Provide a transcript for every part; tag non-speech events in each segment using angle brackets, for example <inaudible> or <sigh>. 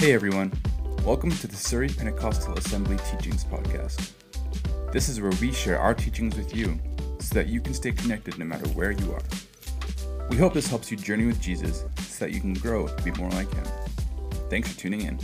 Hey everyone, welcome to the Surrey Pentecostal Assembly Teachings Podcast. This is where we share our teachings with you so that you can stay connected no matter where you are. We hope this helps you journey with Jesus so that you can grow to be more like Him. Thanks for tuning in.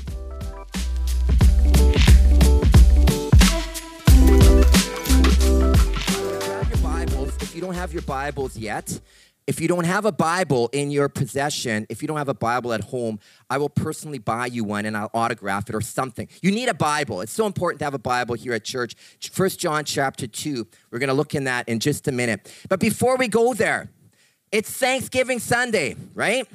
If you don't have your Bibles yet, if you don't have a Bible in your possession, if you don't have a Bible at home, I will personally buy you one and I'll autograph it or something. You need a Bible. It's so important to have a Bible here at church. First John chapter 2. We're going to look in that in just a minute. But before we go there, it's Thanksgiving Sunday, right?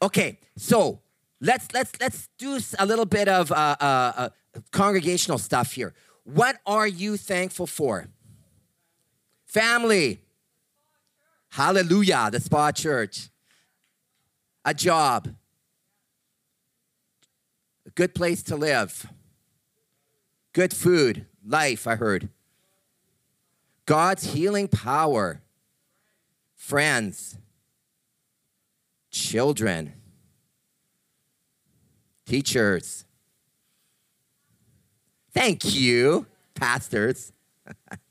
Okay, so let's let's let's do a little bit of uh, uh, uh, congregational stuff here. What are you thankful for? Family. Hallelujah, the SPA church. A job. A good place to live. Good food. Life, I heard. God's healing power. Friends. Children. Teachers. Thank you, pastors. <laughs>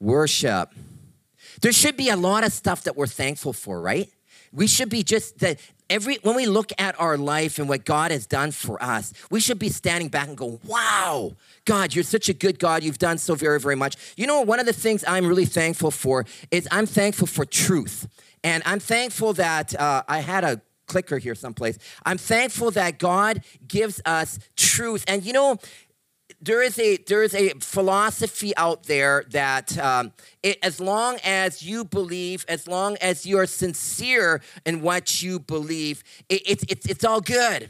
Worship. There should be a lot of stuff that we're thankful for, right? We should be just that every when we look at our life and what God has done for us, we should be standing back and go, "Wow, God, you're such a good God. You've done so very, very much." You know, one of the things I'm really thankful for is I'm thankful for truth, and I'm thankful that uh, I had a clicker here someplace. I'm thankful that God gives us truth, and you know, there is a there is a philosophy out there that um, it, as long as you believe, as long as you are sincere in what you believe, it, it's it's it's all good,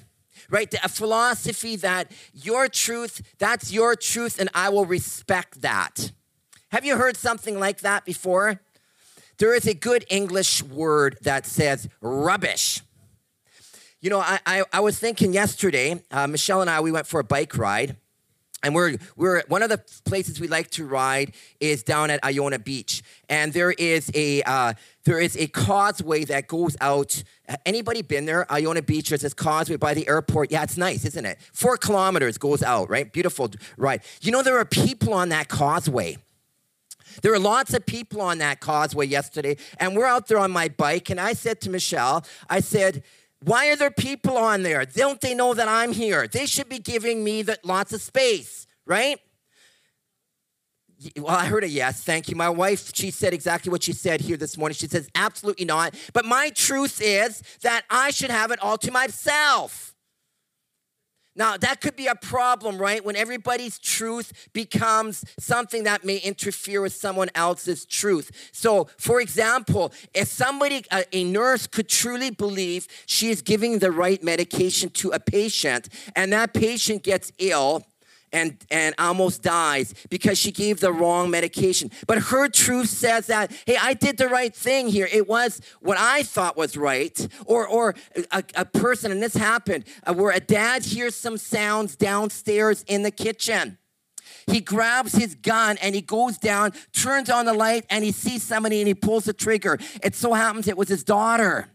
right? A philosophy that your truth, that's your truth, and I will respect that. Have you heard something like that before? There is a good English word that says rubbish. You know, I, I, I was thinking yesterday, uh, Michelle and I, we went for a bike ride and we're we're one of the places we like to ride is down at Iona Beach, and there is a uh, there is a causeway that goes out. Anybody been there? Iona Beach. There's this causeway by the airport. Yeah, it's nice, isn't it? Four kilometers goes out. Right, beautiful ride. You know there are people on that causeway. There were lots of people on that causeway yesterday, and we're out there on my bike. And I said to Michelle, I said why are there people on there? Don't they know that I'm here? They should be giving me the, lots of space, right? Well, I heard a yes. Thank you. My wife, she said exactly what she said here this morning. She says, absolutely not. But my truth is that I should have it all to myself. Now, that could be a problem, right? When everybody's truth becomes something that may interfere with someone else's truth. So, for example, if somebody, a, a, nurse, could truly believe she is giving the right medication to a patient and that patient gets ill, and, and almost dies because she gave the wrong medication. But her truth says that, hey, I did the right thing here. It was what I thought was right. Or, or a, a person, and this happened, uh, where a dad hears some sounds downstairs in the kitchen. He grabs his gun and he goes down, turns on the light, and he sees somebody and he pulls the trigger. It so happens it was his daughter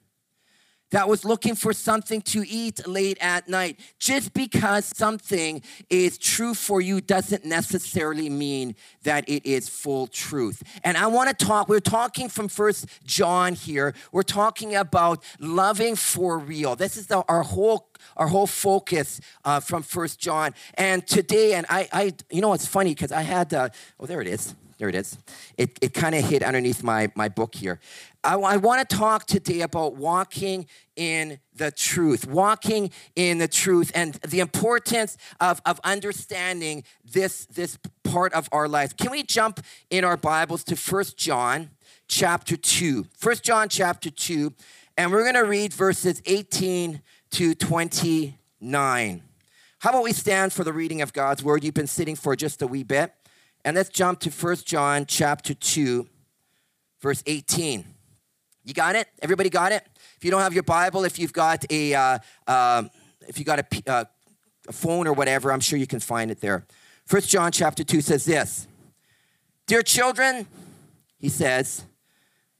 that was looking for something to eat late at night. Just because something is true for you doesn't necessarily mean that it is full truth. And I want to talk, we're talking from First John here. We're talking about loving for real. This is the, our whole our whole focus uh, from First John. And today, and I, I, you know, it's funny because I had, uh, oh, there it is. There it is. It, it kind of hid underneath my, my book here. I, I want to talk today about walking in the truth, walking in the truth, and the importance of, of understanding this, this part of our life. Can we jump in our Bibles to First John chapter 2? First John chapter 2, and we're going to read verses 18 to 29. How about we stand for the reading of God's word? You've been sitting for just a wee bit. And let's jump to First John chapter 2, verse 18. You got it? Everybody got it? If you don't have your Bible, if you've got a, uh, uh, if you got a, uh, a phone or whatever, I'm sure you can find it there. First John chapter 2 says this Dear children, he says,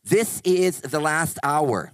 this is the last hour.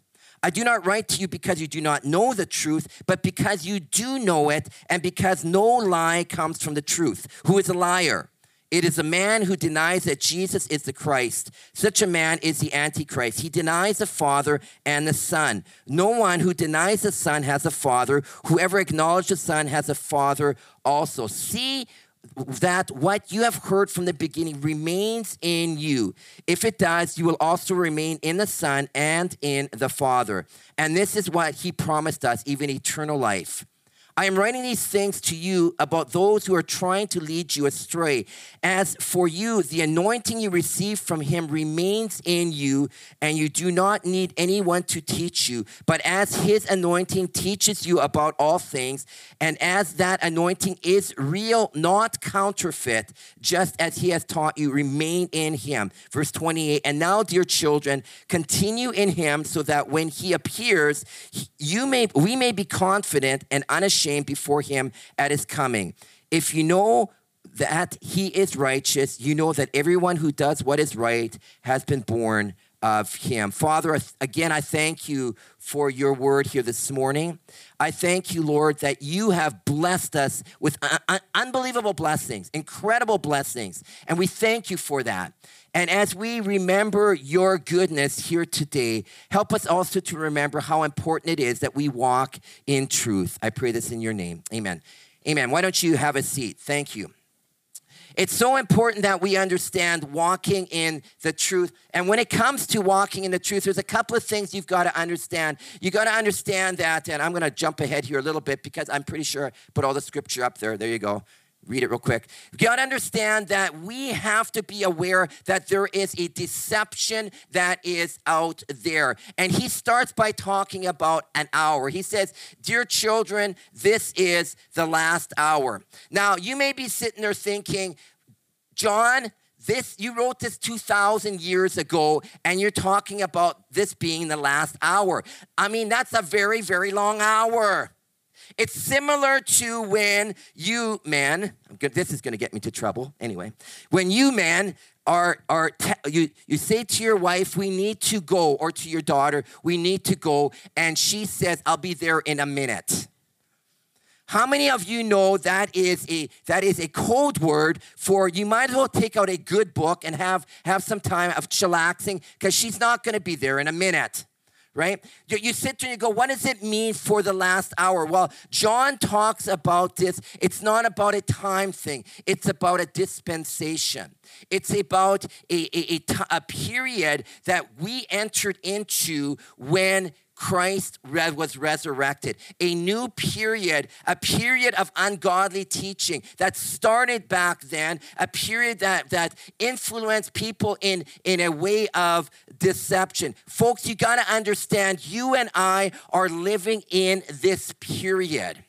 I do not write to you because you do not know the truth, but because you do know it, and because no lie comes from the truth. Who is a liar? It is a man who denies that Jesus is the Christ. Such a man is the Antichrist. He denies the Father and the Son. No one who denies the Son has a Father. Whoever acknowledges the Son has a Father also. See that what you have heard from the beginning remains in you. If it does, you will also remain in the Son and in the Father. And this is what he promised us, even eternal life. I am writing these things to you about those who are trying to lead you astray. As for you, the anointing you receive from him remains in you, and you do not need anyone to teach you. But as his anointing teaches you about all things, and as that anointing is real, not counterfeit, just as he has taught you, remain in him. Verse 28 And now, dear children, continue in him so that when he appears, you may, we may be confident and unashamed shame before him at his coming. If you know that he is righteous, you know that everyone who does what is right has been born of him. Father, again, I thank you for your word here this morning. I thank you, Lord, that you have blessed us with unbelievable blessings, incredible blessings, and we thank you for that. And as we remember your goodness here today, help us also to remember how important it is that we walk in truth. I pray this in your name. Amen. Amen. Why don't you have a seat? Thank you. It's so important that we understand walking in the truth. And when it comes to walking in the truth, there's a couple of things you've got to understand. You've got to understand that, and I'm going to jump ahead here a little bit because I'm pretty sure I put all the scripture up there. There you go. Read it real quick. You got to understand that we have to be aware that there is a deception that is out there. And he starts by talking about an hour. He says, Dear children, this is the last hour. Now, you may be sitting there thinking, John, this you wrote this 2000 years ago and you're talking about this being the last hour. I mean, that's a very very long hour. It's similar to when you, man, this is going to get me to trouble anyway. When you, man, are, are you, you say to your wife, we need to go, or to your daughter, we need to go, and she says, I'll be there in a minute. How many of you know that is a that is a code word for you might as well take out a good book and have have some time of chillaxing because she's not going to be there in a minute right? You sit there and you go, what does it mean for the last hour? Well, John talks about this. It's not about a time thing, it's about a dispensation. It's about a, a, a, period that we entered into when Christ was resurrected. A new period, a period of ungodly teaching that started back then, a period that, that influenced people in, in a way of deception. Folks, you got to understand, you and I are living in this period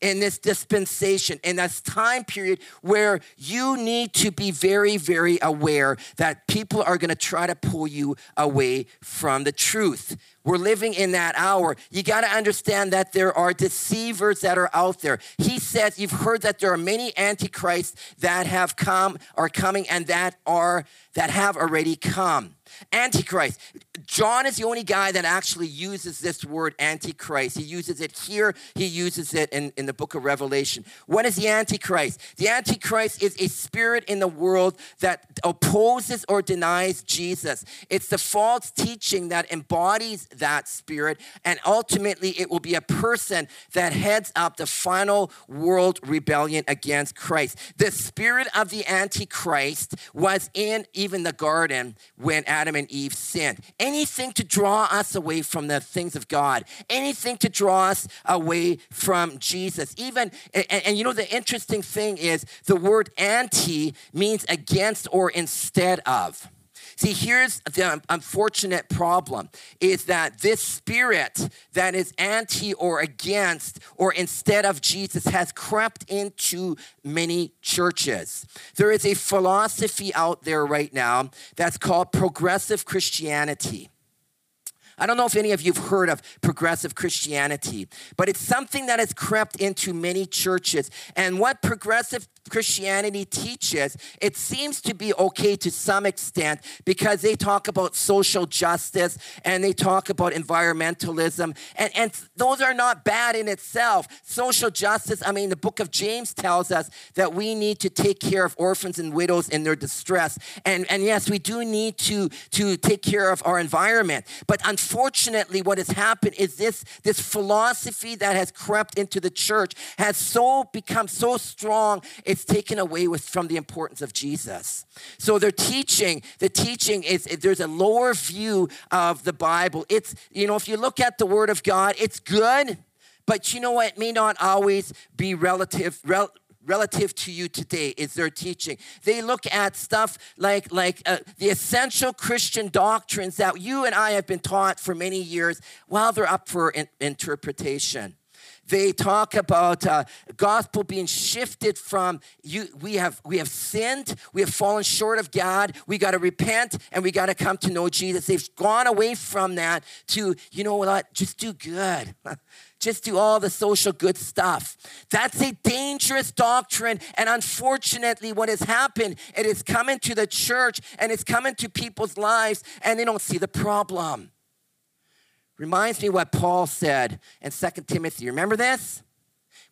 in this dispensation, in this time period where you need to be very, very aware that people are going to try to pull you away from the truth. We're living in that hour. You got to understand that there are deceivers that are out there. He says, You've heard that there are many antichrists that have come, are coming, and that are that have already come. Antichrist. John is the only guy that actually uses this word Antichrist. He uses it here, he uses it in, in the book of Revelation. What is the Antichrist? The Antichrist is a spirit in the world that opposes or denies Jesus. It's the false teaching that embodies that spirit, and ultimately it will be a person that heads up the final world rebellion against Christ. The spirit of the Antichrist was in even the garden when Adam Adam and Eve sinned. Anything to draw us away from the things of God, anything to draw us away from Jesus. Even, and, and you know, the interesting thing is the word anti means against or instead of. See, here's the unfortunate problem is that this spirit that is anti or against or instead of Jesus has crept into many churches. There is a philosophy out there right now that's called progressive Christianity. I don't know if any of you have heard of progressive Christianity, but it's something that has crept into many churches. And what progressive Christianity teaches, it seems to be okay to some extent because they talk about social justice and they talk about environmentalism. And, and those are not bad in itself. Social justice, I mean, the book of James tells us that we need to take care of orphans and widows in their distress. And, and yes, we do need to, to take care of our environment. But unfortunately, what has happened is this, this philosophy that has crept into the church has so become so strong, it's taken away with from the importance of Jesus. So they're teaching, the teaching is there's a lower view of the Bible. It's, you know, if you look at the Word of God, it's good, but you know what? It may not always be relative, rel- relative to you today is their teaching they look at stuff like like uh, the essential christian doctrines that you and i have been taught for many years while they're up for in- interpretation they talk about uh, gospel being shifted from you. We have we have sinned. We have fallen short of God. We got to repent and we got to come to know Jesus. They've gone away from that to you know what? Just do good. <laughs> just do all the social good stuff. That's a dangerous doctrine. And unfortunately, what has happened, it is coming to the church and it's coming to people's lives and they don't see the problem. Reminds me what Paul said in 2 Timothy. Remember this?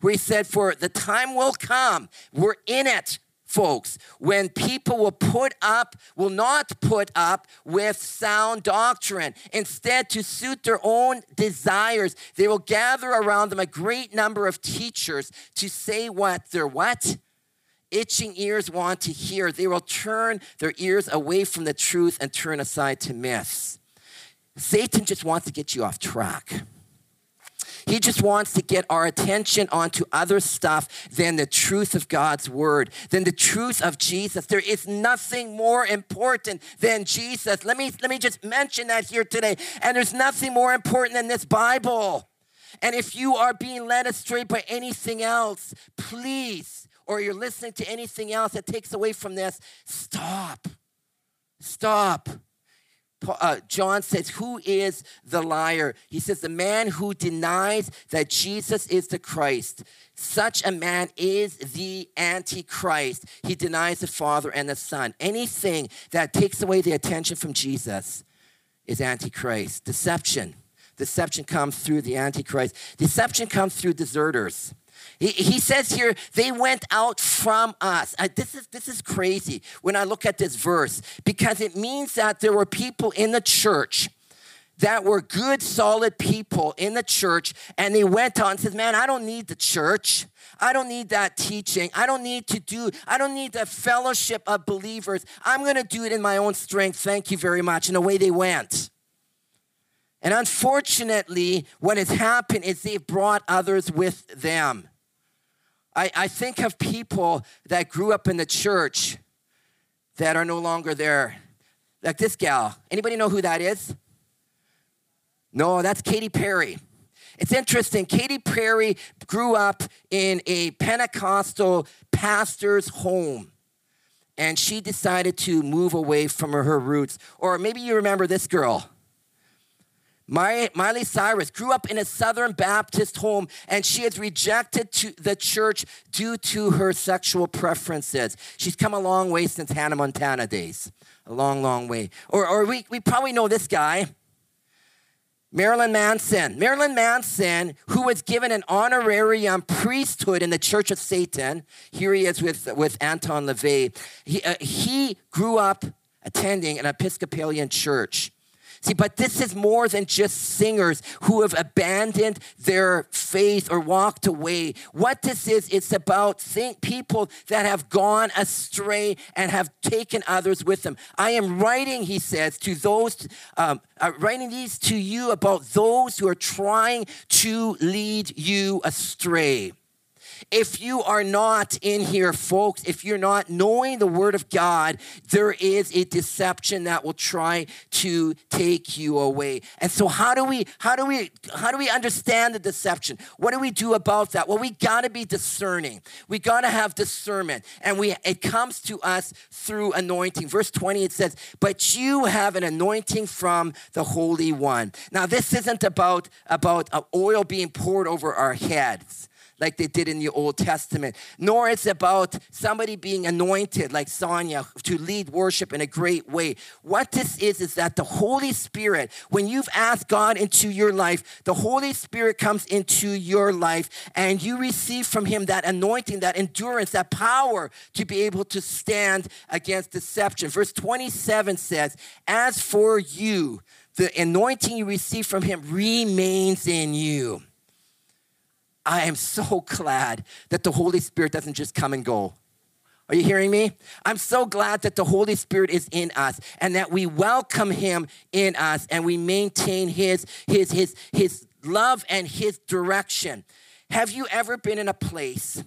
Where he said, For the time will come, we're in it, folks, when people will put up, will not put up with sound doctrine. Instead, to suit their own desires, they will gather around them a great number of teachers to say what their what? Itching ears want to hear. They will turn their ears away from the truth and turn aside to myths. Satan just wants to get you off track. He just wants to get our attention onto other stuff than the truth of God's word, than the truth of Jesus. There is nothing more important than Jesus. Let me, let me just mention that here today. And there's nothing more important than this Bible. And if you are being led astray by anything else, please, or you're listening to anything else that takes away from this, stop. Stop uh, John says, Who is the liar? He says, The man who denies that Jesus is the Christ. Such a man is the Antichrist. He denies the Father and the Son. Anything that takes away the attention from Jesus is Antichrist. Deception. Deception comes through the Antichrist. Deception comes through deserters. He, he says here, they went out from us. I, this, is, this is crazy when I look at this verse because it means that there were people in the church that were good, solid people in the church, and they went on and says, Man, I don't need the church. I don't need that teaching. I don't need to do, I don't need the fellowship of believers. I'm going to do it in my own strength. Thank you very much. And away they went. And unfortunately, what has happened is they've brought others with them. I, I think of people that grew up in the church that are no longer there. Like this gal. Anybody know who that is? No, that's Katy Perry. It's interesting. Katy Perry grew up in a Pentecostal pastor's home. And she decided to move away from her, her roots. Or maybe you remember this girl. Miley Cyrus grew up in a Southern Baptist home and she has rejected the church due to her sexual preferences. She's come a long way since Hannah Montana days. A long, long way. Or, or we, we probably know this guy, Marilyn Manson. Marilyn Manson, who was given an honorarium priesthood in the Church of Satan. Here he is with, with Anton LaVey. He, uh, he grew up attending an Episcopalian church. See, but this is more than just singers who have abandoned their faith or walked away. What this is, it's about think people that have gone astray and have taken others with them. I am writing, he says, to those, um, uh, writing these to you about those who are trying to lead you astray. If you are not in here, folks, if you're not knowing the Word of God, there is a deception that will try to take you away. And so, how do we, how do we, how do we understand the deception? What do we do about that? Well, we got to be discerning. We got to have discernment, and we it comes to us through anointing. Verse 20 it says, "But you have an anointing from the Holy One." Now, this isn't about about uh, oil being poured over our heads like they did in the Old Testament, nor it's about somebody being anointed like Sonia to lead worship in a great way. What this is, is that the Holy Spirit, when you've asked God into your life, the Holy Spirit comes into your life and you receive from Him that anointing, that endurance, that power to be able to stand against deception. Verse 27 says, As for you, the anointing you receive from Him remains in you. I am so <laughs> glad that the Holy Spirit doesn't just come and go. Are you hearing me? I'm so glad that the Holy Spirit is in us and that we welcome him in us and we maintain his his his his love and his direction. Have you ever been in a place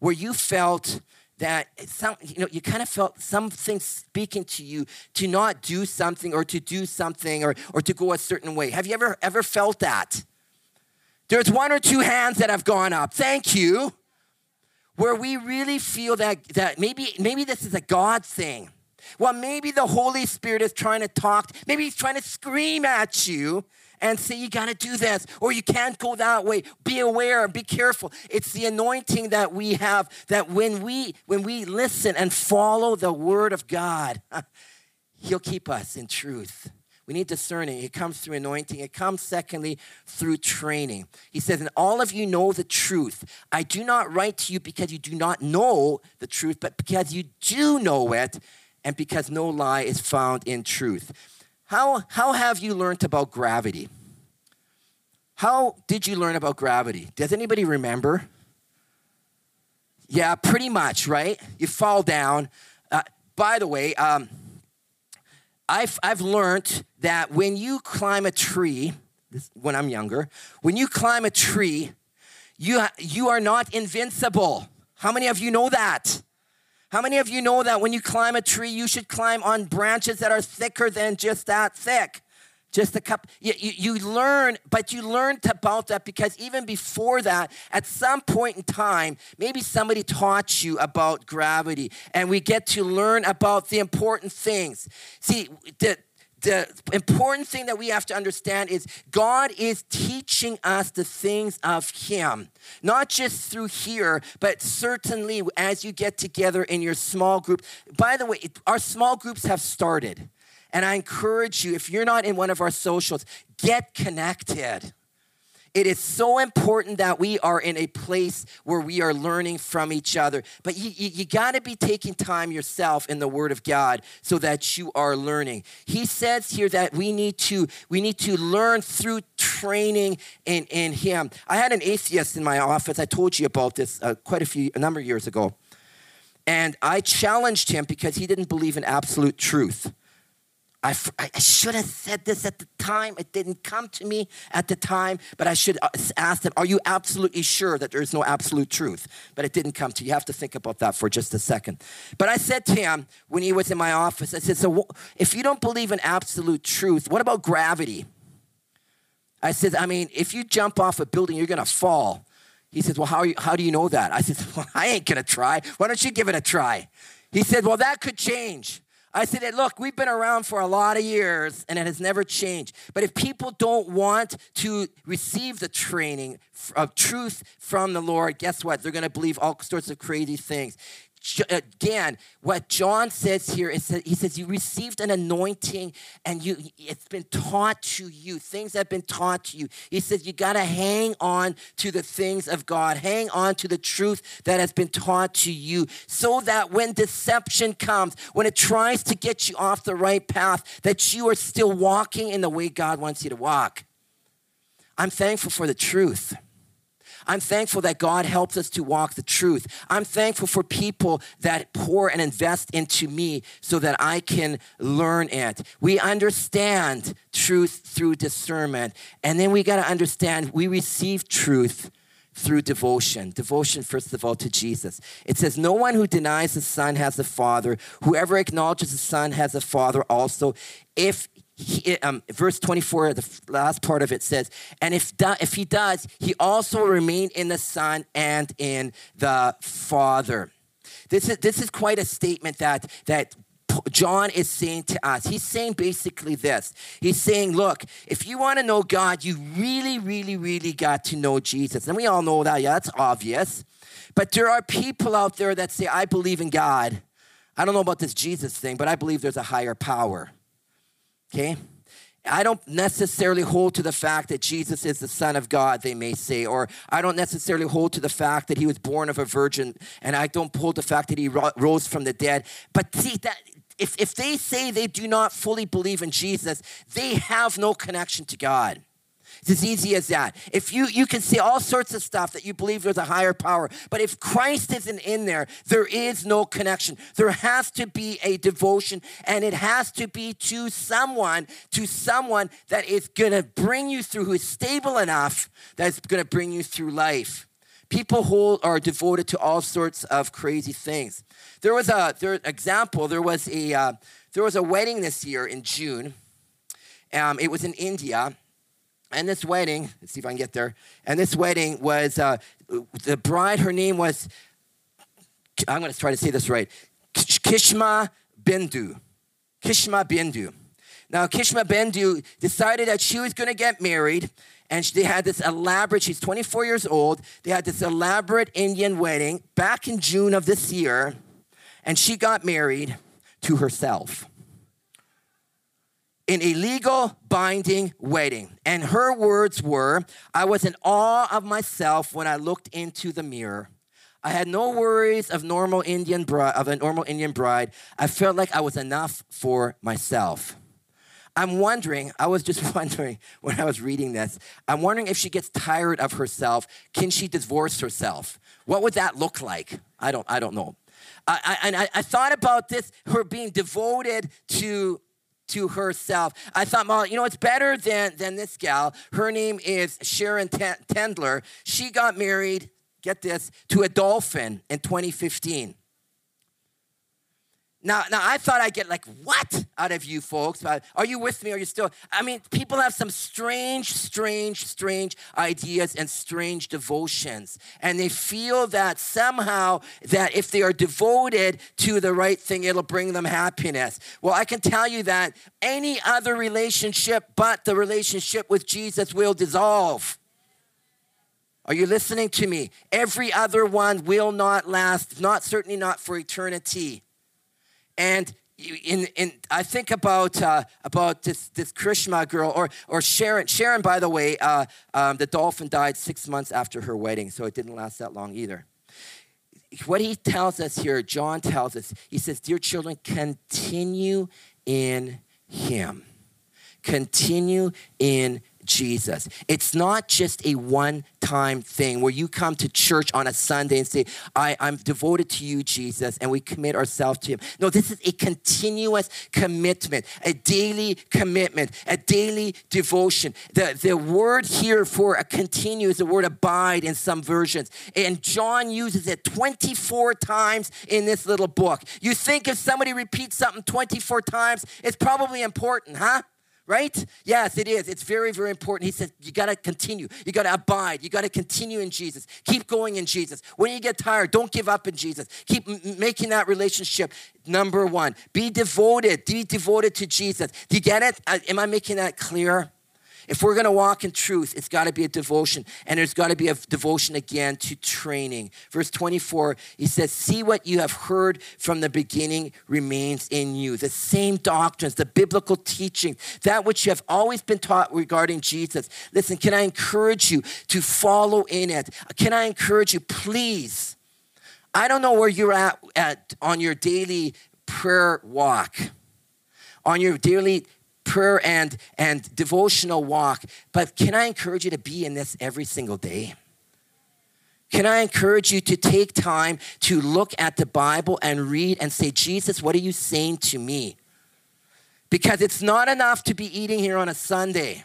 where you felt that some you know you kind of felt something speaking to you to not do something or to do something or or to go a certain way? Have you ever ever felt that? There's one or two hands that have gone up. Thank you. Where we really feel that, that maybe, maybe this is a God thing. Well, maybe the Holy Spirit is trying to talk, maybe he's trying to scream at you and say, You got to do this, or you can't go that way. Be aware, be careful. It's the anointing that we have that when we when we listen and follow the word of God, <laughs> He'll keep us in truth. We need discerning. It comes through anointing. It comes, secondly, through training. He says, And all of you know the truth. I do not write to you because you do not know the truth, but because you do know it, and because no lie is found in truth. How, how have you learned about gravity? How did you learn about gravity? Does anybody remember? Yeah, pretty much, right? You fall down. Uh, by the way, um, I've, I've learned that when you climb a tree, when I'm younger, when you climb a tree, you, you are not invincible. How many of you know that? How many of you know that when you climb a tree, you should climb on branches that are thicker than just that thick? Just a cup. You, you, you, learn, but you learned about that because even before that, at some point in time, maybe somebody taught you about gravity, and we get to learn about the important things. See, the, the important thing that we have to understand is God is teaching us the things of Him, not just through here, but certainly as you get together in your small group. By the way, our small groups have started. And I encourage you, if you're not in one of our socials, get connected. It is so important that we are in a place where we are learning from each other. But you, you, you got to be taking time yourself in the Word of God so that you are learning. He says here that we need to we need to learn through training in, in Him. I had an atheist in my office. I told you about this uh, quite a few a number of years ago, and I challenged him because he didn't believe in absolute truth. I, I should have said this at the time. It didn't come to me at the time, but I should uh, ask them, Are you absolutely sure that there is no absolute truth? But it didn't come to you. You have to think about that for just a second. But I said to him when he was in my office, I said, So if you don't believe in absolute truth, what about gravity? I said, I mean, if you jump off a building, you're going to fall. He says, Well, how, you, how do you know that? I said, <laughs> Well, I ain't going to try. Why don't you give it a try? He said, Well, that could change. I said, that look, we've been around for a lot of years and it has never changed. But if people don't want to receive the training of truth from the Lord, guess what? They're going to believe all sorts of crazy things Uh, again, what John says here is that he says you received an anointing and you it's been taught to you. Things have been taught to you. He says you got to hang on to the things of God. Hang on to the truth that has been taught to you so that when deception comes, when it tries to get you off the right path, that you are still walking in the way God wants you to walk. I'm thankful for the truth. I'm thankful that God helps us to walk the truth. I'm thankful for people that pour and invest into me so that I can learn it. We understand truth through discernment. And then we got to understand we receive truth through devotion. Devotion, first of all, to Jesus. It says, No one who denies the Son has a Father. Whoever acknowledges the Son has a Father also. If he, um, verse 24, the last part of it says, and if, do, if he does, he also will remain in the Son and in the Father. This is, this is quite a statement that, that John is saying to us. He's saying basically this. He's saying, look, if you want to know God, you really, really, really got to know Jesus. And we all know that, yeah, that's obvious. But there are people out there that say, I believe in God. I don't know about this Jesus thing, but I believe there's a higher power. Okay? I don't necessarily hold to the fact that Jesus is the Son of God, they may say, or I don't necessarily hold to the fact that he was born of a virgin, and I don't hold the fact that he rose from the dead. But see, that if, if they say they do not fully believe in Jesus, they have no connection to God. It's as easy as that. If you you can say all sorts of stuff that you believe there's a higher power, but if Christ isn't in there, there is no connection. There has to be a devotion, and it has to be to someone, to someone that is gonna bring you through, who is stable enough that's gonna bring you through life. People who are devoted to all sorts of crazy things. There was a there example. There was a uh, there was a wedding this year in June. Um, it was in India, and this wedding. Let's see if I can get there. And this wedding was uh, the bride. Her name was. I'm going to try to say this right. Kishma Bindu. Kishma Bindu. Now, Kishma Bindu decided that she was going to get married, and they had this elaborate, she's 24 years old, they had this elaborate Indian wedding back in June of this year and she got married to herself in a legal binding wedding. And her words were I was in awe of myself when I looked into the mirror. I had no worries of normal Indian bride, of a normal Indian bride. I felt like I was enough for myself. I'm wondering, I was just <laughs> wondering when I was reading this, I'm wondering if she gets tired of herself, can she divorce herself? What would that look like? I don't I don't know. I, and I, I thought about this, her being devoted to to herself. I thought, well, you know, it's better than, than this gal. Her name is Sharon Tendler. She got married, get this, to a dolphin in 2015. Now, now I thought I'd get like, what out of you folks? Uh, are you with me? Are you still? I mean, people have some strange, strange, strange ideas and strange devotions. And they feel that somehow that if they are devoted to the right thing, it'll bring them happiness. Well, I can tell you that any other relationship but the relationship with Jesus will dissolve. Are you listening to me? Every other one will not last, not certainly not for eternity. And in, in, I think about uh, about this this Krishma girl or or Sharon. Sharon, by the way, uh, um, the dolphin died six months after her wedding, so it didn't last that long either. What he tells us here, John tells us, he says, "Dear children, continue in Him. Continue in Jesus. It's not just a one time thing where you come to church on a Sunday and say, I, I'm devoted to you, Jesus, and we commit ourselves to Him. No, this is a continuous commitment, a daily commitment, a daily devotion. The, the word here for a continue is the word abide in some versions. And John uses it 24 times in this little book. You think if somebody repeats something 24 times, it's probably important, huh? Right? Yes, it is. It's very, very important. He says, you got to continue. You got to abide. You got to continue in Jesus. Keep going in Jesus. When you get tired, don't give up in Jesus. Keep m- making that relationship number one. Be devoted. Be devoted to Jesus. Do you get it? Uh, am I making that clear? If we're going to walk in truth, it's got to be a devotion. And there's got to be a devotion again to training. Verse 24, he says, See what you have heard from the beginning remains in you. The same doctrines, the biblical teaching, that which you have always been taught regarding Jesus. Listen, can I encourage you to follow in it? Can I encourage you, please? I don't know where you're at, at on your daily prayer walk, on your daily prayer and, and devotional walk. But can I encourage you to be in this every single day? Can I encourage you to take time to look at the Bible and read and say, Jesus, what are you saying to me? Because it's not enough to be eating here on a Sunday.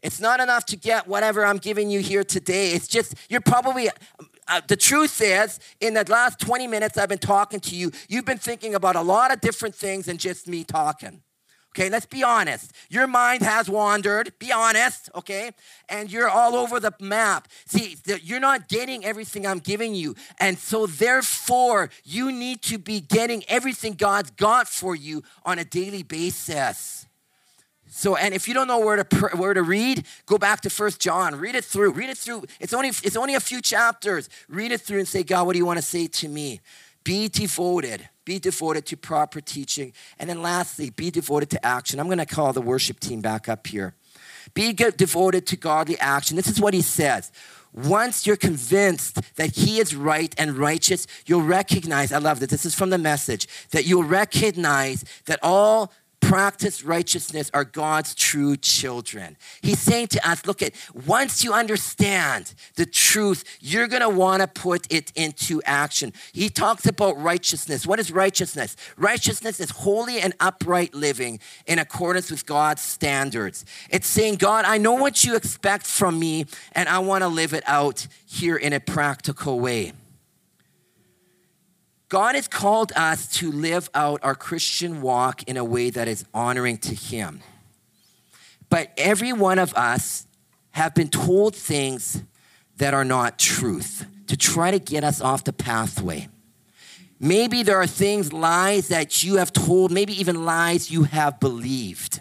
It's not enough to get whatever I'm giving you here today. It's just, you're probably, uh, the truth is, in the last 20 minutes I've been talking to you, you've been thinking about a lot of different things than just me talking. Okay, let's be honest. Your mind has wandered. Be honest, okay? And you're all over the map. See, you're not getting everything I'm giving you. And so, therefore, you need to be getting everything God's got for you on a daily basis. So, and if you don't know where to where to read, go back to First John. Read it through. Read it through. It's only it's only a few chapters. Read it through and say, God, what do you want to say to me? Be devoted. Be devoted to proper teaching. And then lastly, be devoted to action. I'm going to call the worship team back up here. Be devoted to godly action. This is what he says. Once you're convinced that he is right and righteous, you'll recognize, I love this, This is from the message, that you'll recognize that all practice righteousness are God's true children. He's saying to us, look at once you understand the truth, you're going to want to put it into action. He talks about righteousness. What is righteousness? Righteousness is holy and upright living in accordance with God's standards. It's saying, God, I know what you expect from me and I want to live it out here in a practical way. God has called us to live out our Christian walk in a way that is honoring to Him. But every one of us have been told things that are not truth to try to get us off the pathway. Maybe there are things, lies that you have told, maybe even lies you have believed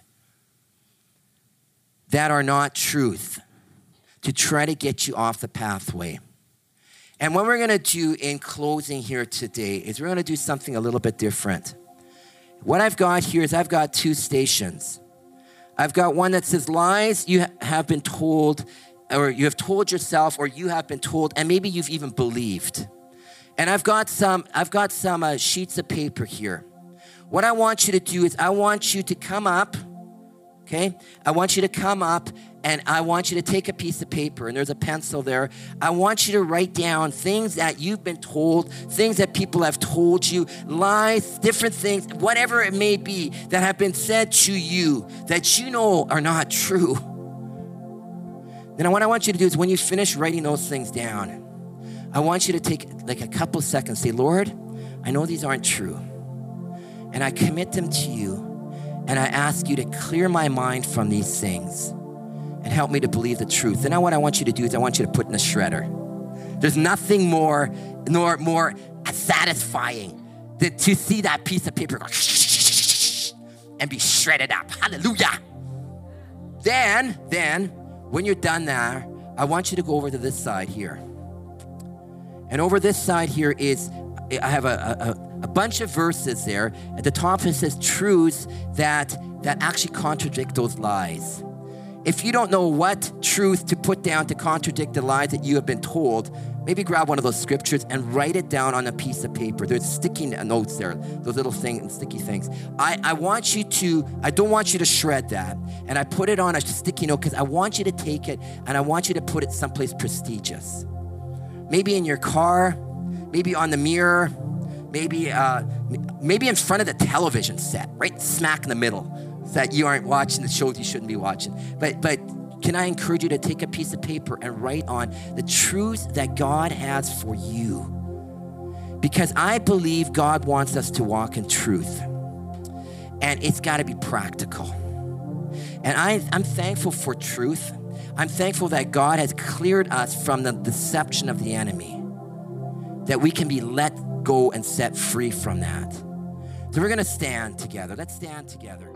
that are not truth to try to get you off the pathway. And what we're going to do in closing here today is we're going to do something a little bit different. What I've got here is I've got two stations. I've got one that says lies you have been told, or you have told yourself, or you have been told, and maybe you've even believed. And I've got some, I've got some uh, sheets of paper here. What I want you to do is I want you to come up, okay? I want you to come up and I want you to take a piece of paper, and there's a pencil there. I want you to write down things that you've been told, things that people have told you, lies, different things, whatever it may be that have been said to you that you know are not true. Then what I want you to do is when you finish writing those things down, I want you to take like a couple seconds, say, Lord, I know these aren't true. And I commit them to you. And I ask you to clear my mind from these things and help me to believe the truth. And now what I want you to do is I want you to put in a shredder. There's nothing more nor more satisfying than to see that piece of paper go <laughs> and be shredded up. Hallelujah. Then, then, when you're done there, I want you to go over to this side here. And over this side here is, I have a, a, a bunch of verses there. At the top it says truths that, that actually contradict those lies. If you don't know what truth to put down to contradict the lies that you have been told, maybe grab one of those scriptures and write it down on a piece of paper. There's sticky notes there, those little things, and sticky things. I, I want you to, I don't want you to shred that. And I put it on a sticky note because I want you to take it and I want you to put it someplace prestigious. Maybe in your car, maybe on the mirror, maybe, uh, maybe in front of the television set, right smack in the middle that you aren't watching the shows you shouldn't be watching. But but can I encourage you to take a piece of paper and write on the truths that God has for you? Because I believe God wants us to walk in truth. And it's got to be practical. And I, I'm thankful for truth. I'm thankful that God has cleared us from the deception of the enemy, that we can be let go and set free from that. So we're going to stand together. Let's stand together.